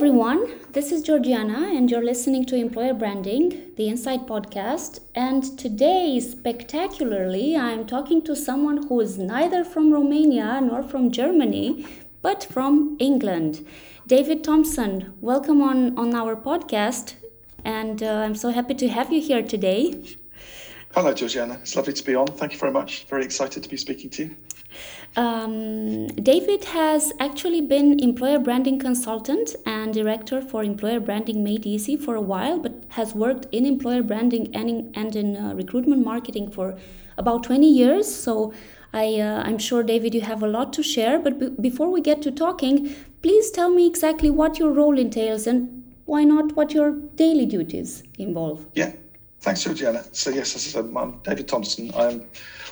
everyone. This is Georgiana, and you're listening to Employer Branding, the Insight podcast. And today, spectacularly, I'm talking to someone who is neither from Romania nor from Germany, but from England. David Thompson, welcome on, on our podcast. And uh, I'm so happy to have you here today. Hello, Georgiana. It's lovely to be on. Thank you very much. Very excited to be speaking to you. Um, David has actually been employer branding consultant and director for employer branding made easy for a while, but has worked in employer branding and in, and in uh, recruitment marketing for about 20 years. So I, uh, I'm sure, David, you have a lot to share. But before we get to talking, please tell me exactly what your role entails and why not what your daily duties involve. Yeah, thanks, Georgiana. So, yes, as I said, I'm David Thompson. I'm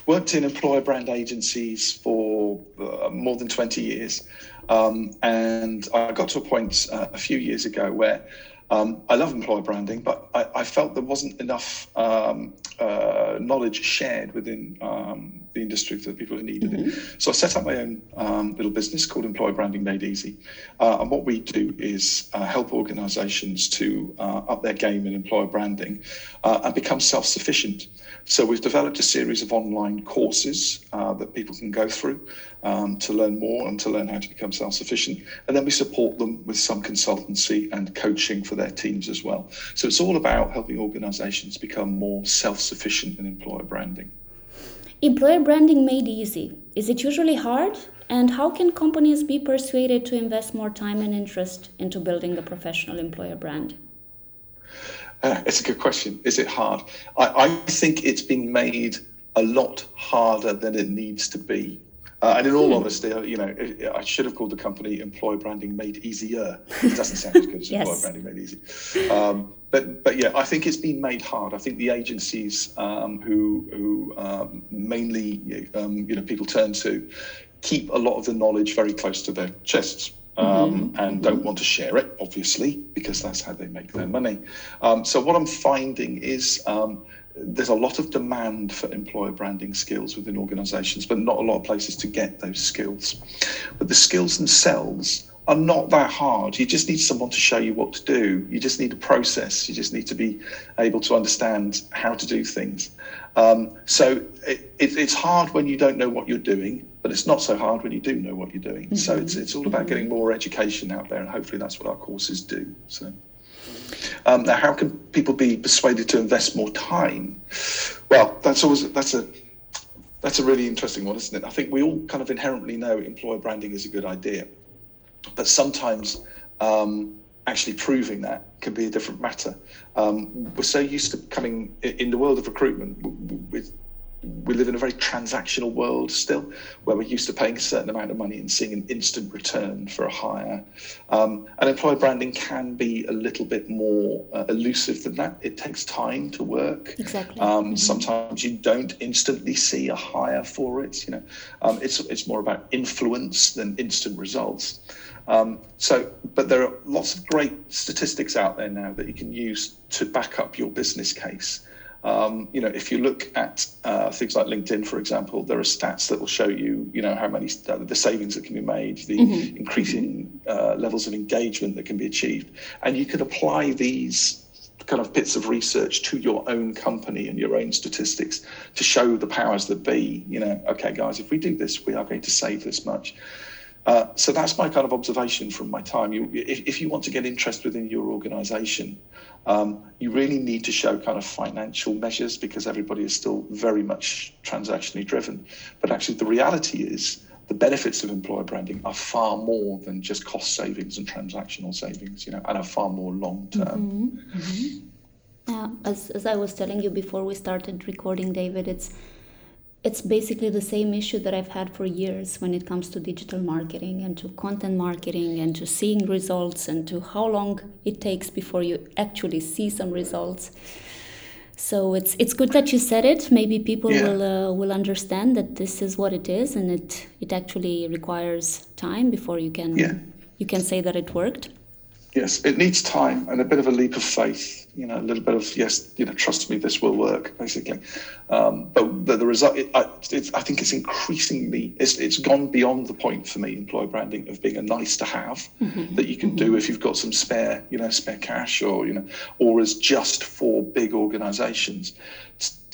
worked in employer brand agencies for uh, more than 20 years. Um, and I got to a point uh, a few years ago where um, I love employer branding, but I, I felt there wasn't enough um, uh, knowledge shared within um, the industry for the people who needed mm-hmm. it. So I set up my own um, little business called Employer Branding Made Easy. Uh, and what we do is uh, help organizations to uh, up their game in employer branding uh, and become self sufficient. So we've developed a series of online courses uh, that people can go through um, to learn more and to learn how to become self-sufficient. And then we support them with some consultancy and coaching for their teams as well. So it's all about helping organizations become more self-sufficient in employer branding. Employer branding made easy. Is it usually hard? And how can companies be persuaded to invest more time and interest into building a professional employer brand? Uh, it's a good question. Is it hard? I, I, think it's been made a lot harder than it needs to be. Uh, and in all hmm. honesty, uh, you know, I should have called the company Employer Branding Made Easier. It doesn't sound as good as yes. Employer Branding Made Easy. Um, but but yeah, I think it's been made hard. I think the agencies um, who who um, mainly um, you know people turn to keep a lot of the knowledge very close to their chests um, mm-hmm. and don't want to share it, obviously, because that's how they make their money. Um, so, what I'm finding is um, there's a lot of demand for employer branding skills within organizations, but not a lot of places to get those skills. But the skills themselves are not that hard. You just need someone to show you what to do. You just need a process. You just need to be able to understand how to do things. Um, so it, it, it's hard when you don't know what you're doing but it's not so hard when you do know what you're doing. Mm-hmm. So it's it's all about mm-hmm. getting more education out there, and hopefully that's what our courses do. So. Um, now, how can people be persuaded to invest more time? Well, that's always that's a that's a really interesting one, isn't it? I think we all kind of inherently know employer branding is a good idea, but sometimes um, actually proving that can be a different matter. Um, we're so used to coming in the world of recruitment with we live in a very transactional world still, where we're used to paying a certain amount of money and seeing an instant return for a hire. Um, and employer branding can be a little bit more uh, elusive than that. It takes time to work. Exactly. Um, mm-hmm. Sometimes you don't instantly see a hire for it. You know, um, it's it's more about influence than instant results. Um, so, but there are lots of great statistics out there now that you can use to back up your business case. Um, you know, if you look at uh, things like LinkedIn, for example, there are stats that will show you, you know, how many uh, the savings that can be made, the mm-hmm. increasing uh, levels of engagement that can be achieved, and you can apply these kind of bits of research to your own company and your own statistics to show the powers that be. You know, okay, guys, if we do this, we are going to save this much. Uh, so that's my kind of observation from my time. You, if, if you want to get interest within your organisation, um, you really need to show kind of financial measures because everybody is still very much transactionally driven. But actually, the reality is the benefits of employer branding are far more than just cost savings and transactional savings, you know, and are far more long term. Mm-hmm. Mm-hmm. Yeah, as, as I was telling you before we started recording, David, it's it's basically the same issue that I've had for years when it comes to digital marketing and to content marketing and to seeing results and to how long it takes before you actually see some results. So it's it's good that you said it. Maybe people yeah. will uh, will understand that this is what it is, and it it actually requires time before you can yeah. you can say that it worked. Yes, it needs time and a bit of a leap of faith you know, a little bit of yes, you know, trust me, this will work, basically. Um, but the, the result, it, I, I, think it's increasingly, it's, it's gone beyond the point for me, employer branding, of being a nice to have mm-hmm. that you can mm-hmm. do if you've got some spare, you know, spare cash, or you know, or as just for big organisations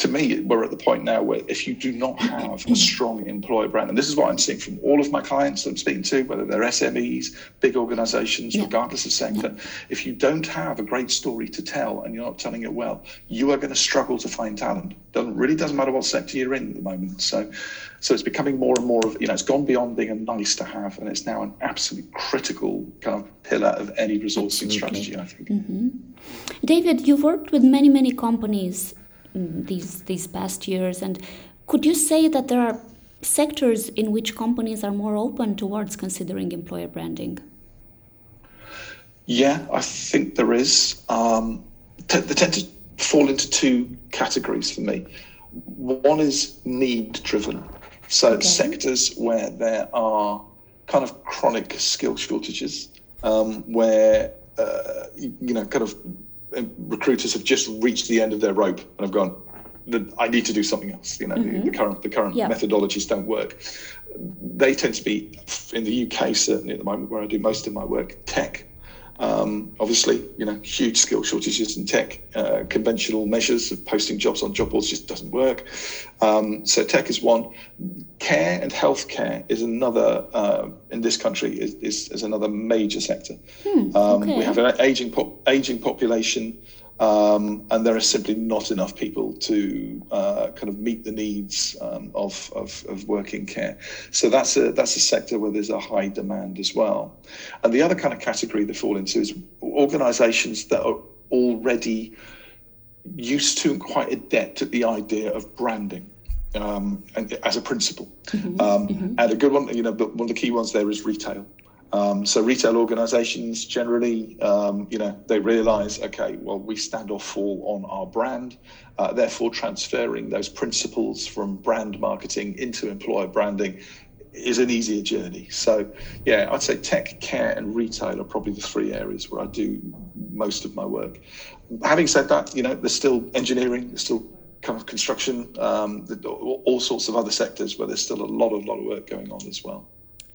to me, we're at the point now where if you do not have a strong employer brand, and this is what I'm seeing from all of my clients that I'm speaking to, whether they're SMEs, big organizations, yeah. regardless of sector, if you don't have a great story to tell and you're not telling it well, you are going to struggle to find talent. Doesn't really doesn't matter what sector you're in at the moment. So, so it's becoming more and more of you know it's gone beyond being a nice to have, and it's now an absolute critical kind of pillar of any resourcing Absolutely. strategy. I think. Mm-hmm. David, you've worked with many many companies these these past years. And could you say that there are sectors in which companies are more open towards considering employer branding? Yeah i think there is. Um, t- they tend to fall into two categories for me. One is need driven so okay. sectors where there are kind of chronic skill shortages um, where uh, you know kind of recruiters have just reached the end of their rope and have gone, I need to do something else. You know, mm-hmm. the, current the current yeah. methodologies don't work. They tend to be in the UK certainly at the moment where I do most of my work tech um, obviously, you know, huge skill shortages in tech. Uh, conventional measures of posting jobs on job boards just doesn't work. Um, so tech is one. Care and healthcare is another. Uh, in this country, is, is, is another major sector. Hmm, um. We have an aging pop, aging population. Um, and there are simply not enough people to uh, kind of meet the needs um, of, of, of, working care. So that's a that's a sector where there's a high demand as well. And the other kind of category they fall into is organisations that are already used to and quite adept at the idea of branding. Um, and as a principle, mm-hmm, um, mm-hmm. and a good one, you know, but one of the key ones there is retail. Um, so retail organisations generally, um, you know, they realise, okay, well, we stand or fall on our brand. Uh, therefore, transferring those principles from brand marketing into employer branding is an easier journey. So, yeah, I'd say tech, care, and retail are probably the three areas where I do most of my work. Having said that, you know, there's still engineering, there's still kind of construction, um, all sorts of other sectors where there's still a lot of lot of work going on as well.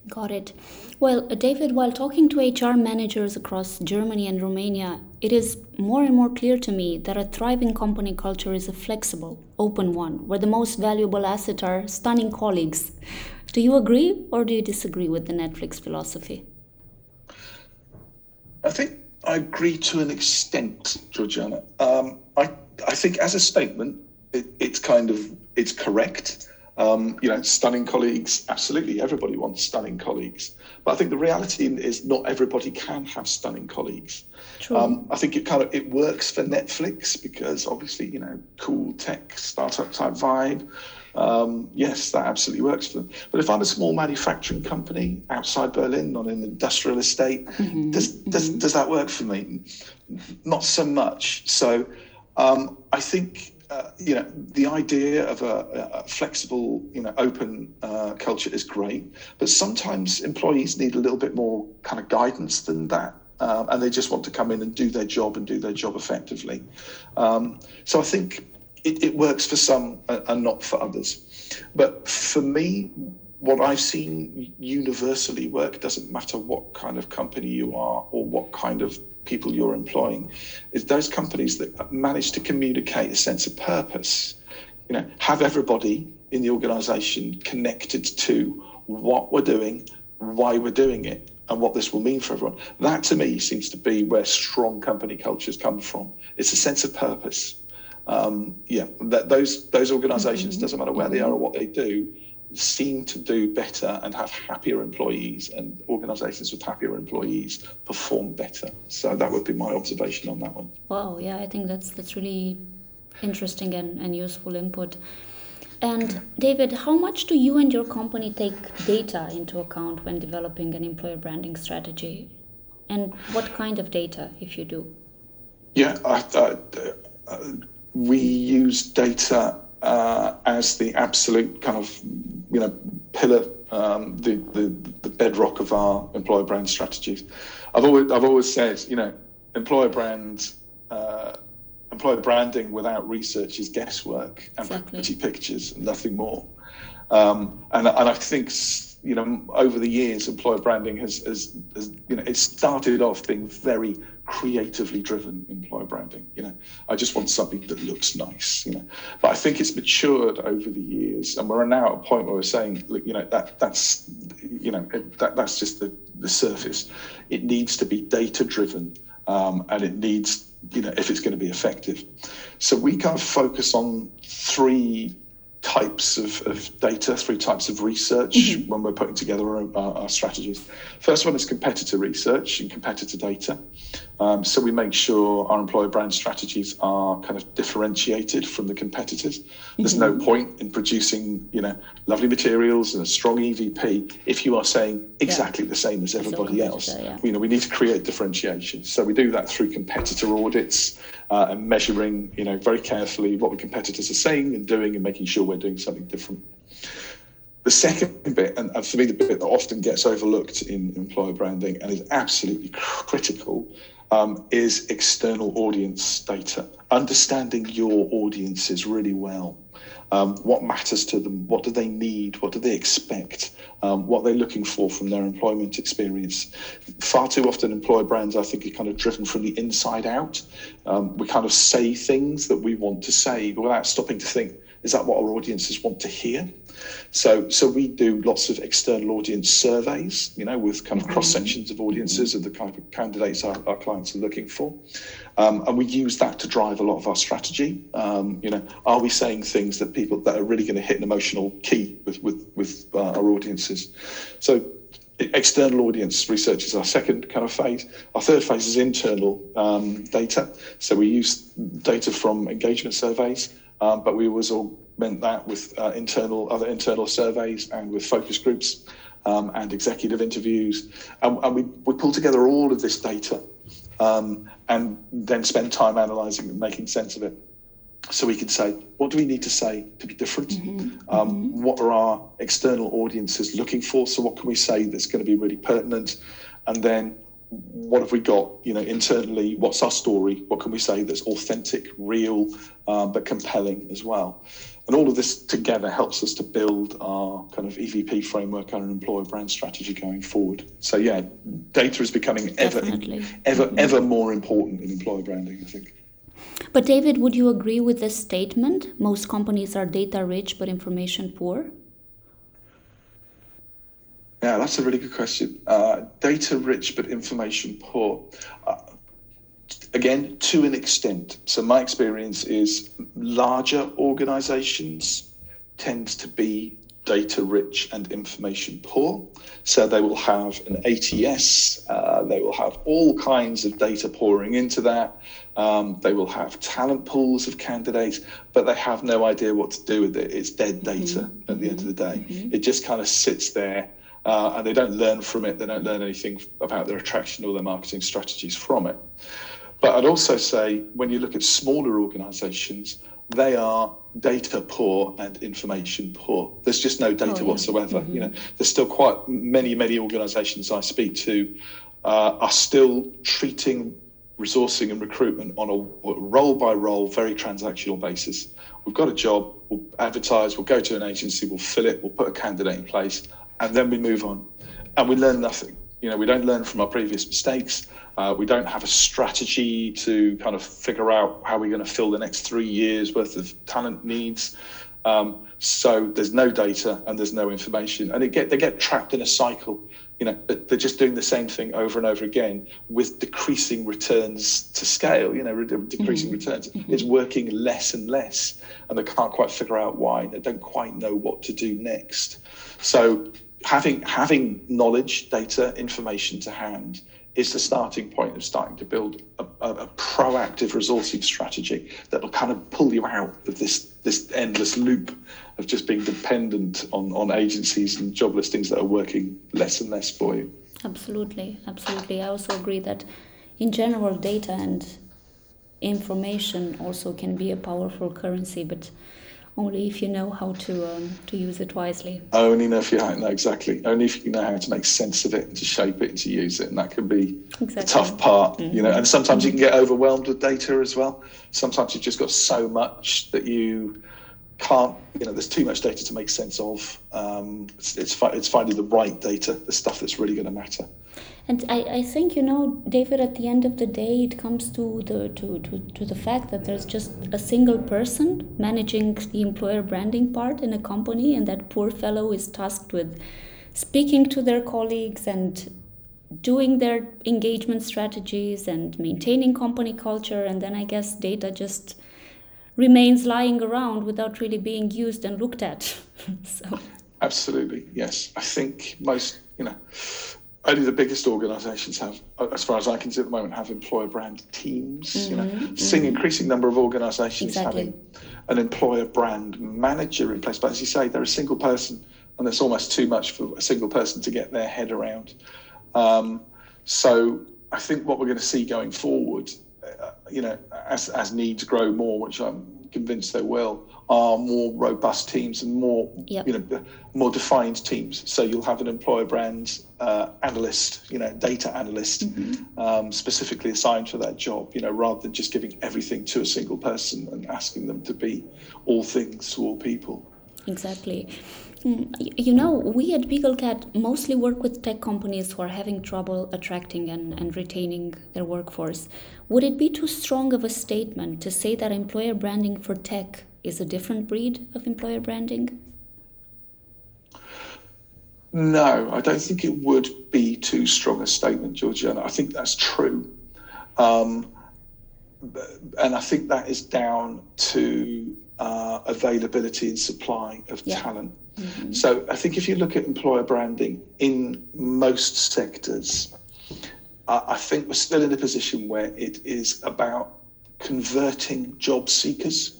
Got it. Well, uh, David, while talking to HR managers across Germany and Romania, it is more and more clear to me that a thriving company culture is a flexible, open one, where the most valuable asset are stunning colleagues. Do you agree or do you disagree with the Netflix philosophy? I think I agree to an extent, Georgiana. Um, I, I think as a statement, it, it's kind of it's correct. Um, you know, stunning colleagues, absolutely, everybody wants stunning colleagues. But I think the reality is not everybody can have stunning colleagues. Um, I think it kind of it works for Netflix because obviously, you know, cool tech startup type vibe. Um, yes, that absolutely works for them. But if I'm a small manufacturing company outside Berlin on an industrial estate, mm-hmm. does, does, mm-hmm. does that work for me? Not so much. So um, I think uh, you know, the idea of a, a flexible, you know, open uh, culture is great, but sometimes employees need a little bit more kind of guidance than that. Um, and they just want to come in and do their job and do their job effectively. Um, so I think it, it, works for some and not for others. But for me, what I've seen universally work doesn't matter what kind of company you are or what kind of people you're employing is those companies that manage to communicate a sense of purpose. You know have everybody in the organization connected to what we're doing why we're doing it and what this will mean for everyone. That to me seems to be where strong company cultures come from. It's a sense of purpose. Um, yeah that those those organizations mm-hmm. doesn't matter where they are or what they do seem to do better and have happier employees and organizations with happier employees perform better. So that would be my observation on that one. Wow yeah i think that's that's really interesting and, and useful input. And david how much do you and your company take data into account when developing an employer branding strategy? And what kind of data if you do? Yeah I, I, uh, we use data uh, as the absolute kind of you know pillar, um, the, the the bedrock of our employer brand strategies. I've always I've always said you know employer brand uh, employer branding without research is guesswork and Exactly. pretty pictures and nothing more. Um, and, and I think you know over the years, employer branding has, has, has you know it started off being very creatively driven employer branding. You know, I just want something that looks nice. You know, but I think it's matured over the years, and we're now at a point where we're saying, look, you know, that that's you know that that's just the the surface. It needs to be data driven, um, and it needs you know if it's going to be effective. So we kind of focus on three types of, of data, three types of research mm-hmm. when we're putting together our, our, strategies. First one is competitor research and competitor data. Um, so we make sure our employer brand strategies are kind of differentiated from the competitors. There's mm-hmm. no point in producing, you know, lovely materials and a strong EVP if you are saying exactly yeah. the same as everybody else. Yeah. You know, we need to create differentiation. So we do that through competitor audits uh, and measuring, you know, very carefully what the competitors are saying and doing and making sure we're doing something different. The second bit, and for me, the bit that often gets overlooked in employer branding and is absolutely critical, um, is external audience data. Understanding your audiences really well. Um, what matters to them? What do they need? What do they expect? Um, what they're looking for from their employment experience. Far too often, employer brands, I think, are kind of driven from the inside out. Um, we kind of say things that we want to say without stopping to think, is that what our audiences want to hear? So, so we do lots of external audience surveys, you know, with kind of cross sections of audiences of the kind of candidates our, our clients are looking for, um, and we use that to drive a lot of our strategy. Um, you know, are we saying things that people that are really going to hit an emotional key with with with uh, our audiences? So external audience research is our second kind of phase. Our third phase is internal um, data. So we use data from engagement surveys, um, but we always augment that with uh, internal other internal surveys and with focus groups um, and executive interviews. And, and, we, we pull together all of this data um, and then spend time analysing and making sense of it. So we can say, what do we need to say to be different? Mm-hmm. Um, mm-hmm. What are our external audiences looking for? So what can we say that's going to be really pertinent? And then what have we got you know internally? What's our story? What can we say that's authentic real um, but compelling as well? And all of this together helps us to build our kind of evp framework and employer brand strategy going forward. So yeah data is becoming ever Definitely. ever mm-hmm. ever more important in employer branding i think. But david would you agree with this statement? Most companies are data rich but information poor yeah, that's a really good question. Uh, data rich but information poor. Uh, again, to an extent. So my experience is larger organizations tend to be data rich and information poor. So they will have an ATS, uh, they will have all kinds of data pouring into that. Um, they will have talent pools of candidates, but they have no idea what to do with it. It's dead data mm-hmm. at the end of the day. Mm-hmm. It just kind of sits there uh, and they don't learn from it. They don't learn anything about their attraction or their marketing strategies from it. But I'd also say when you look at smaller organizations, they are data poor and information poor. There's just no data oh, yeah. whatsoever. Mm-hmm. You know, there's still quite many, many organizations I speak to uh, are still treating resourcing and recruitment on a role by role, very transactional basis. We've got a job, we'll advertise, we'll go to an agency, we'll fill it, we'll put a candidate in place, and then we move on, and we learn nothing. You know, we don't learn from our previous mistakes. Uh, we don't have a strategy to kind of figure out how we're going to fill the next three years worth of talent needs. Um, so there's no data and there's no information, and get, they get trapped in a cycle. You know, they're just doing the same thing over and over again with decreasing returns to scale. You know, decreasing mm-hmm. returns. Mm-hmm. It's working less and less, and they can't quite figure out why. They don't quite know what to do next. So having having knowledge, data, information to hand is the starting point of starting to build a, a, a, proactive resourcing strategy that will kind of pull you out of this this endless loop of just being dependent on on agencies and job listings that are working less and less for you. Absolutely, absolutely. I also agree that in general, data and information also can be a powerful currency, but only if you know how to um, to use it wisely. Only if you know exactly. Only if you know how to make sense of it and to shape it and to use it, and that can be exactly. the tough part, mm-hmm. you know. And sometimes mm-hmm. you can get overwhelmed with data as well. Sometimes you've just got so much that you can't, you know, there's too much data to make sense of. Um, it's, it's, it's finding the right data, the stuff that's really going to matter. And I, I think, you know, David, at the end of the day, it comes to the, to, to, to the fact that there's just a single person managing the employer branding part in a company, and that poor fellow is tasked with speaking to their colleagues and doing their engagement strategies and maintaining company culture. And then I guess data just remains lying around without really being used and looked at. so. Absolutely, yes. I think most, you know, only the biggest organisations have, as far as I can see at the moment, have employer brand teams. Mm-hmm, you know, mm-hmm. seeing mm-hmm. increasing number of organisations exactly. having an employer brand manager in place. But as you say, they're a single person, and it's almost too much for a single person to get their head around. Um, so I think what we're going to see going forward you know, as, as needs grow more, which I'm convinced they will, are more robust teams and more, yep. you know, more defined teams. So you'll have an employer brand uh, analyst, you know, data analyst, mm-hmm. um, specifically assigned for that job. You know, rather than just giving everything to a single person and asking them to be all things to all people. Exactly. Mm, you know, we at BeagleCat mostly work with tech companies who are having trouble attracting and, and retaining their workforce. Would it be too strong of a statement to say that employer branding for tech is a different breed of employer branding? No, I don't think it would be too strong a statement, Georgiana. I think that's true. Um, and I think that is down to uh, availability and supply of yeah. talent. Mm-hmm. So I think if you look at employer branding in most sectors, I think we're still in a position where it is about converting job seekers.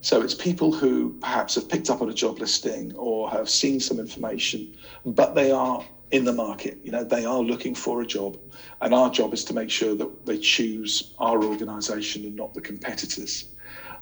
So it's people who perhaps have picked up on a job listing or have seen some information, but they are in the market. You know, they are looking for a job, and our job is to make sure that they choose our organisation and not the competitors.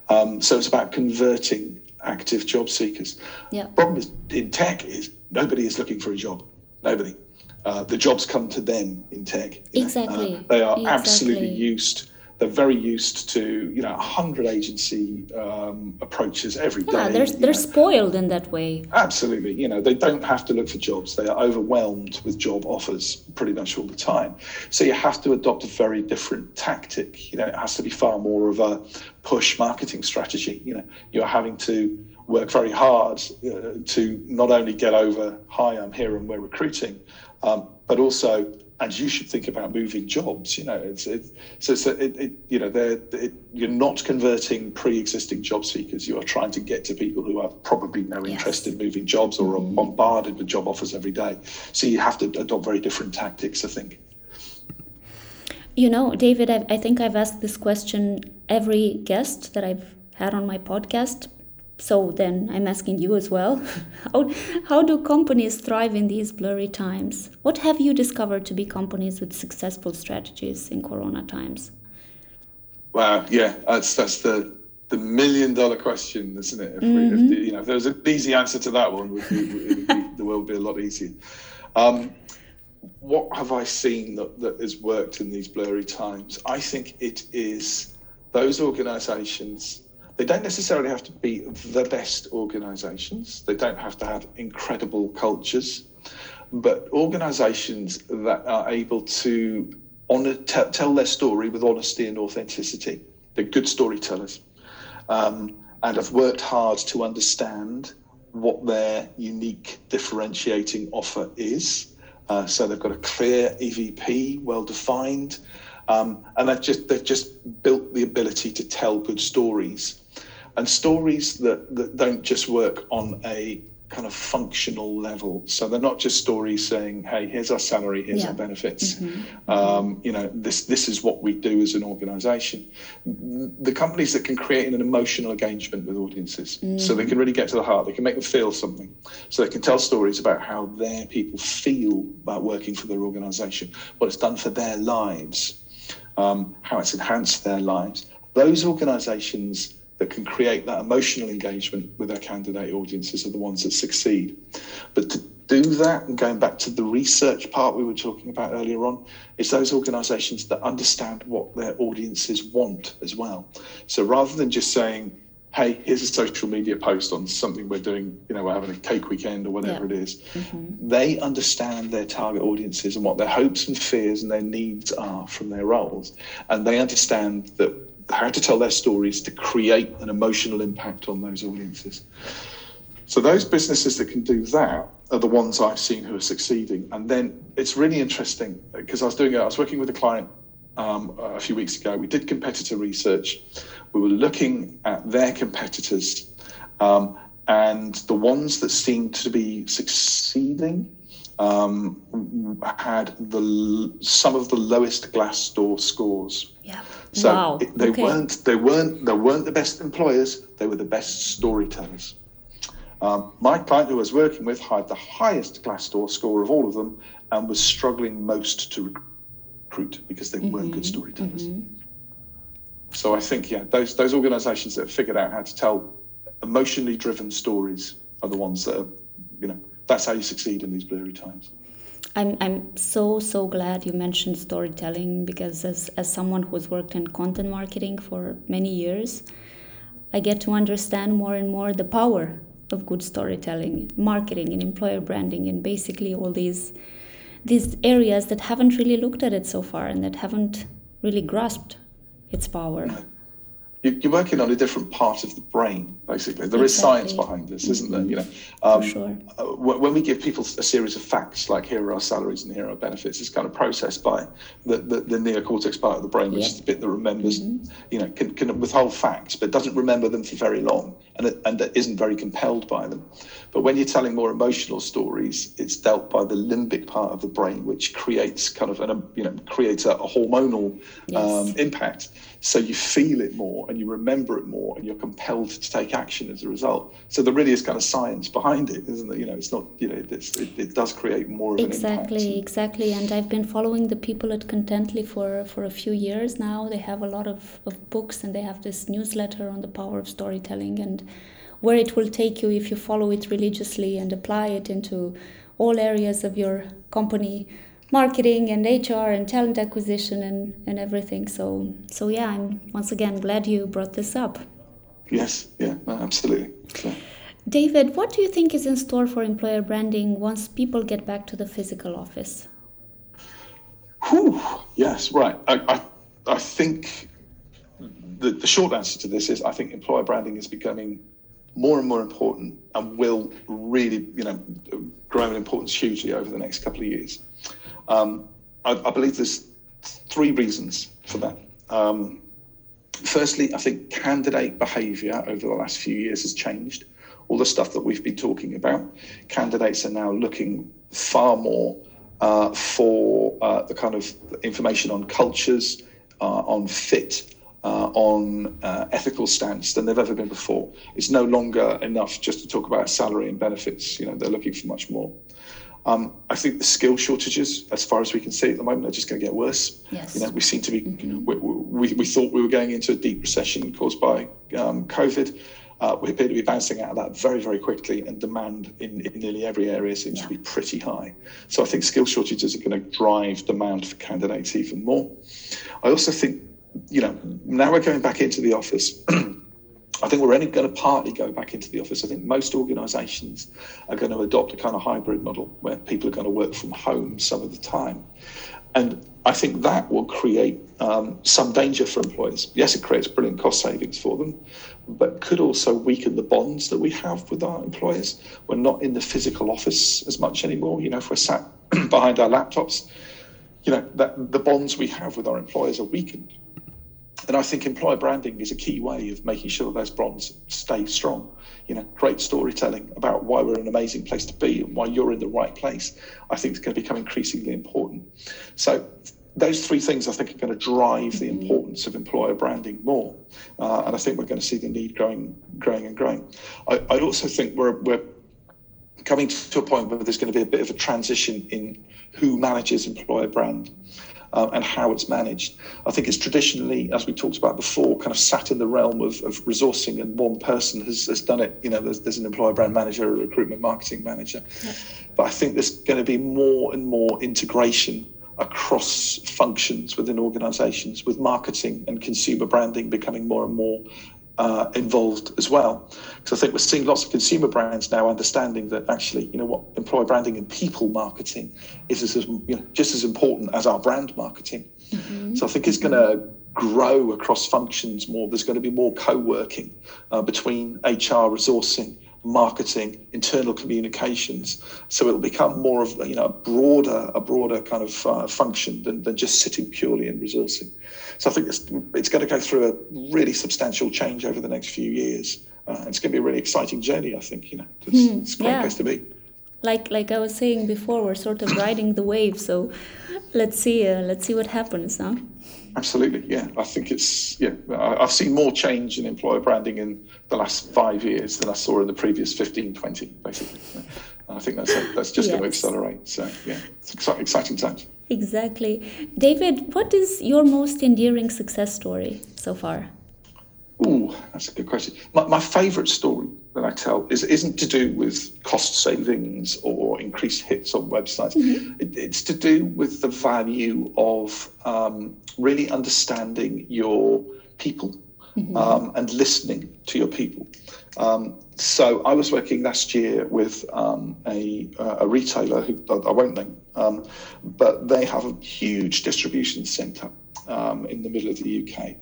Um, so it's about converting active job seekers. Yeah. Problem is in tech is nobody is looking for a job. Nobody. Uh, the jobs come to them in tech. Exactly. Uh, they are exactly. absolutely used they're very used to you know 100 agency um, approaches every yeah, day. they're, they're spoiled in that way. Absolutely. You know they don't have to look for jobs. They are overwhelmed with job offers pretty much all the time. So you have to adopt a very different tactic. You know it has to be far more of a push marketing strategy. You know you're having to work very hard uh, to not only get over hi i'm here and we're recruiting um, but also and you should think about moving jobs. You know, it's it, so it's it, it, you know they're it, you're not converting pre-existing job seekers. You are trying to get to people who have probably no yes. interest in moving jobs or are mm-hmm. bombarded with job offers every day. So you have to adopt very different tactics. I think. You know, David, I, I think I've asked this question every guest that I've had on my podcast, so then I'm asking you as well how, how do companies thrive in these blurry times? What have you discovered to be companies with successful strategies in Corona times? Wow, yeah, that's that's the the million dollar question, isn't it? If, mm-hmm. we, if mm-hmm. the, you know, if there was an easy answer to that one, would be, be, the world would be a lot easier. Um, what have I seen that, that has worked in these blurry times? I think it is those organisations they don't necessarily have to be the best organizations, they don't have to have incredible cultures, but organizations that are able to honor, t- tell their story with honesty and authenticity. They're good storytellers um, and have worked hard to understand what their unique differentiating offer is. Uh, so they've got a clear EVP, well defined, um, and they've just they've just built the ability to tell good stories and stories that, that don't just work on a kind of functional level. So they're not just stories saying, "Hey, here's our salary, here's yeah. our benefits." Mm-hmm. Um, you know, this this is what we do as an organisation. The companies that can create an emotional engagement with audiences, mm-hmm. so they can really get to the heart. They can make them feel something. So they can tell stories about how their people feel about working for their organisation, what it's done for their lives, um, how it's enhanced their lives. Those organisations that can create that emotional engagement with their candidate audiences are the ones that succeed. But to do that, and going back to the research part we were talking about earlier on, is those organisations that understand what their audiences want as well. So rather than just saying, hey, here's a social media post on something we're doing, you know, we're having a cake weekend or whatever Yeah. it is, mm-hmm. they understand their target audiences and what their hopes and fears and their needs are from their roles. And they understand that how to tell their stories to create an emotional impact on those audiences. So those businesses that can do that are the ones I've seen who are succeeding. And then it's really interesting because I was doing it, I was working with a client um, a few weeks ago. We did competitor research. We were looking at their competitors, um, and the ones that seemed to be succeeding um, had the some of the lowest Glassdoor scores. Yeah. So wow. it- they okay. weren't they weren't they weren't the best employers. They were the best storytellers. Um, my client who I was working with had the highest Glassdoor score of all of them and was struggling most to recruit because they weren't good mm-hmm. storytellers. Mm-hmm. So I think yeah, those those organisations that have figured out how to tell emotionally driven stories are the ones that are, you know, that's how you succeed in these blurry times. I'm I'm so so glad you mentioned storytelling because as as someone who's worked in content marketing for many years, I get to understand more and more the power of good storytelling, marketing and employer branding and basically all these these areas that haven't really looked at it so far and that haven't really grasped its power. You- You're working on a different part of the brain, basically. There is science behind this, isn't there? You know, um, sure. uh, when we give people a series of facts, like here are our salaries and here are our benefits, it's kind of processed by the, the, the neocortex part of the brain, which is the bit that remembers, you know, can, can withhold facts, but doesn't remember them for very long and, it- and that isn't very compelled by them. But when you're telling more emotional stories, it's dealt by the limbic part of the brain, which creates kind of an, um, you know, creates a, a hormonal um, impact. So you feel it more and you remember it more and you're compelled to take action as a result. So there really is kind of science behind it, isn't it? You know, it's not, you know, it, it does create more of an Exactly, impact. exactly. And I've been following the people at Contently for, for a few years now. They have a lot of, of books and they have this newsletter on the power of storytelling and where it will take you if you follow it religiously and apply it into all areas of your company marketing and HR and talent acquisition and, and everything. So so yeah, I'm once again glad you brought this up. Yes, yeah, no, absolutely. So, David, what do you think is in store for employer branding once people get back to the physical office? whew, yes, right. I, I, I think the, the short answer to this is I think employer branding is becoming more and more important and will really, you know, grow in importance hugely over the next couple of years. Um, I, I believe there's three reasons for that. Um, firstly, I think candidate behaviour over the last few years has changed. All the stuff that we've been talking about, candidates are now looking far more uh, for uh, the kind of information on cultures, uh, on fit, uh, on uh, ethical stance than they've ever been before. It's no longer enough just to talk about salary and benefits. You know, they're looking for much more. Um, I think the skill shortages, as far as we can see at the moment, are just going to get worse. Yes. You know, we seem to be. We, we, we thought we were going into a deep recession caused by um, COVID. Uh, we appear to be bouncing out of that very, very quickly, and demand in, in nearly every area seems Yeah. to be pretty high. So I think skill shortages are going to drive demand for candidates even more. I also think, you know, now we're going back into the office. I think we're only going to partly go back into the office. I think most organisations are going to adopt a kind of hybrid model where people are going to work from home some of the time. And I think that will create um, some danger for employers. Yes, it creates brilliant cost savings for them, but could also weaken the bonds that we have with our employers. We're not in the physical office as much anymore. You know, if we're sat behind our laptops, you know, that the bonds we have with our employers are weakened. And I think employer branding is a key way of making sure those brands stay strong. You know, great storytelling about why we're an amazing place to be and why you're in the right place. I think is going to become increasingly important. So those three things I think are going to drive the importance of employer branding more, uh, and I think we're going to see the need growing, growing and growing. I, also think we're we're coming to a point where there's going to be a bit of a transition in who manages employer brand. Um, and how it's managed. I think it's traditionally, as we talked about before, kind of sat in the realm of, of resourcing, and one person has, has done it. You know, there's, there's an employer brand manager, a recruitment marketing manager. Yeah. But I think there's going to be more and more integration across functions within organizations, with marketing and consumer branding becoming more and more uh, involved as well. Because I think we're seeing lots of consumer brands now understanding that actually, you know what, employer branding and people marketing is as, you know, just as important as our brand marketing. Mm-hmm. So I think it's going to grow across functions more. There's going to be more co-working uh, between HR resourcing marketing, internal communications. So it'll become more of you know a broader a broader kind of uh, function than, than just sitting purely in resourcing. So I think it's it's going to go through a really substantial change over the next few years. Uh, it's going to be a really exciting journey. I think you know it's, hmm, it's a great yeah. place to be. Like like I was saying before, we're sort of riding the wave. So let's see uh, let's see what happens, huh? Absolutely, yeah. I think it's yeah. I've seen more change in employer branding in the last five years than I saw in the previous 15, 20, basically. I think that's that's just yes. going to accelerate. So yeah, it's exciting, exciting times. Exactly, David. What is your most endearing success story so far? Ooh, that's a good question. My, my favourite story that I tell is isn't to do with cost savings or increased hits on websites. Mm-hmm. It, it's to do with the value of um, really understanding your people mm-hmm. um, and listening to your people. Um, so I was working last year with um, a, a, retailer who I won't name, um, but they have a huge distribution centre um, in the middle of the UK.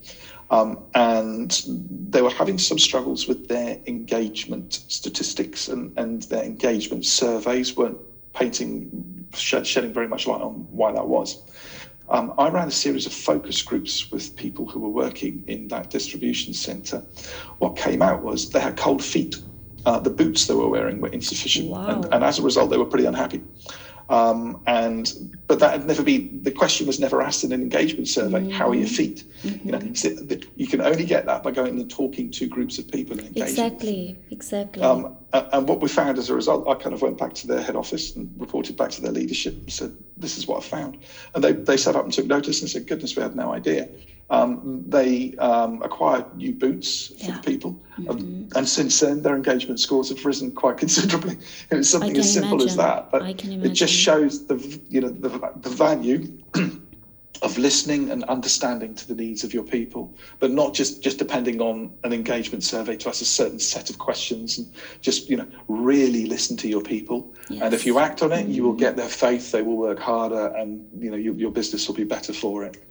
Um, and they were having some struggles with their engagement statistics and, and their engagement surveys weren't painting, shedding very much light on why that was. Um, I ran a series of focus groups with people who were working in that distribution centre. What came out was they had cold feet. Uh, the boots they were wearing were insufficient, wow. and, and, as a result, they were pretty unhappy. Um, and but that had never been the question was never asked in an engagement survey. Mm-hmm. How are your feet? Mm-hmm. You know, so the, you can only get that by going and talking to groups of people and engaging. Exactly, exactly. Um, and what we found as a result, I kind of went back to their head office and reported back to their leadership and said, "This is what I found." And they they sat up and took notice and said, "Goodness, we had no idea." Um, they um, acquired new boots for yeah. people, mm-hmm. and since then their engagement scores have risen quite considerably. It was something as simple imagine. as that, but it just shows the you know the, the value of listening and understanding to the needs of your people, but not just just depending on an engagement survey to ask a certain set of questions and just you know really listen to your people. Yes. And if you act on it, mm-hmm. you will mm-hmm. get their faith. They will work harder, and you know your, your business will be better for it.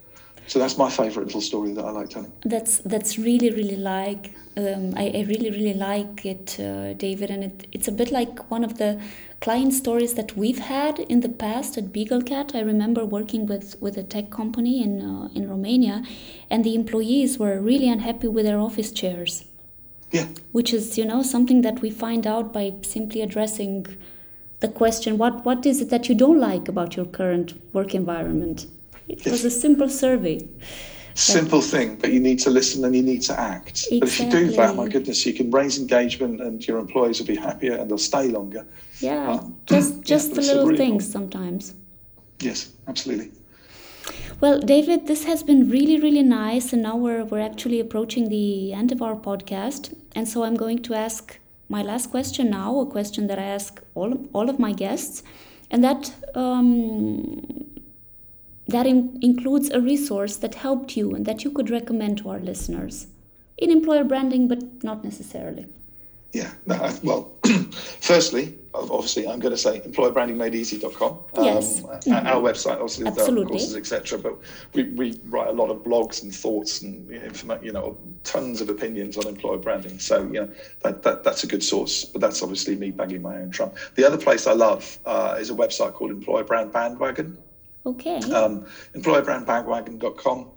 So that's my favorite little story that I like telling. That's that's really really like um, I, I, really really like it, uh, David, and it, it's a bit like one of the client stories that we've had in the past at BeagleCat. I remember working with with a tech company in uh, in Romania, and the employees were really unhappy with their office chairs. Yeah. Which is you know something that we find out by simply addressing the question what what is it that you don't like about your current work environment it was a simple survey. Simple but, thing, but you need to listen and you need to act. Exactly. But if you do that, my goodness, you can raise engagement and your employees will be happier and they'll stay longer. Yeah, um, just just yeah, the little really things sometimes. Yes, absolutely. Well, David, this has been really, really nice, and now we're we're actually approaching the end of our podcast, and so I'm going to ask my last question now, a question that I ask all all of my guests, and that um, that in- includes a resource that helped you and that you could recommend to our listeners in employer branding, but not necessarily. Yeah, no, well, firstly, obviously, I'm going to say employerbrandingmadeeasy.com. Um, yes. Mm-hmm. Our website, obviously, with our courses, etc. But we, we write a lot of blogs and thoughts and you know, tons of opinions on employer branding. So, you know, that, that that's a good source. But that's obviously me banging my own drum. The other place I love uh, is a website called Employer Brand Bandwagon. Okay. Um, employerbrandbandwagon.com.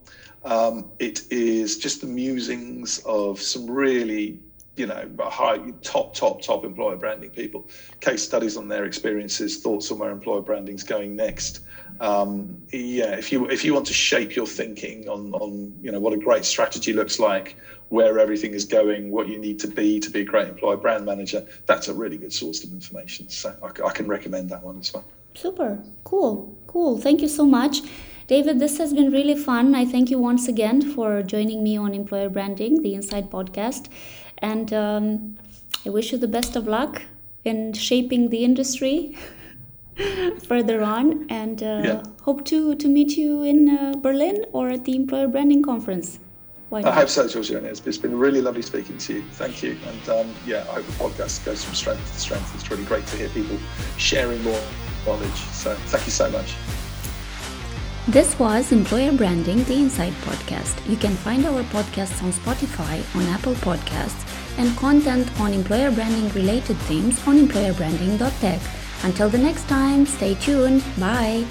Um, it is just the musings of some really, you know, high, top, top, top employer branding people. Case studies on their experiences, thoughts on where employer branding's going next. Um, yeah, if you if you want to shape your thinking on on you know what a great strategy looks like, where everything is going, what you need to be to be a great employer brand manager, that's a really good source of information. So I, I can recommend that one as well. Super, cool, cool. Thank you so much. David, this has been really fun. I thank you once again for joining me on Employer Branding, the Inside podcast. And um, I wish you the best of luck in shaping the industry further on. And uh, Yeah. hope to, to meet you in uh, Berlin or at the Employer Branding Conference. Why I hope so, Georgiana. It's, it's been really lovely speaking to you. Thank you. And um, yeah, I hope the podcast goes from strength to strength. It's really great to hear people sharing more So thank you so much. This was Employer Branding, the Inside podcast. You can find our podcasts on Spotify, on Apple Podcasts, and content on employer branding related themes on employerbranding.tech. Until the next time, stay tuned. Bye.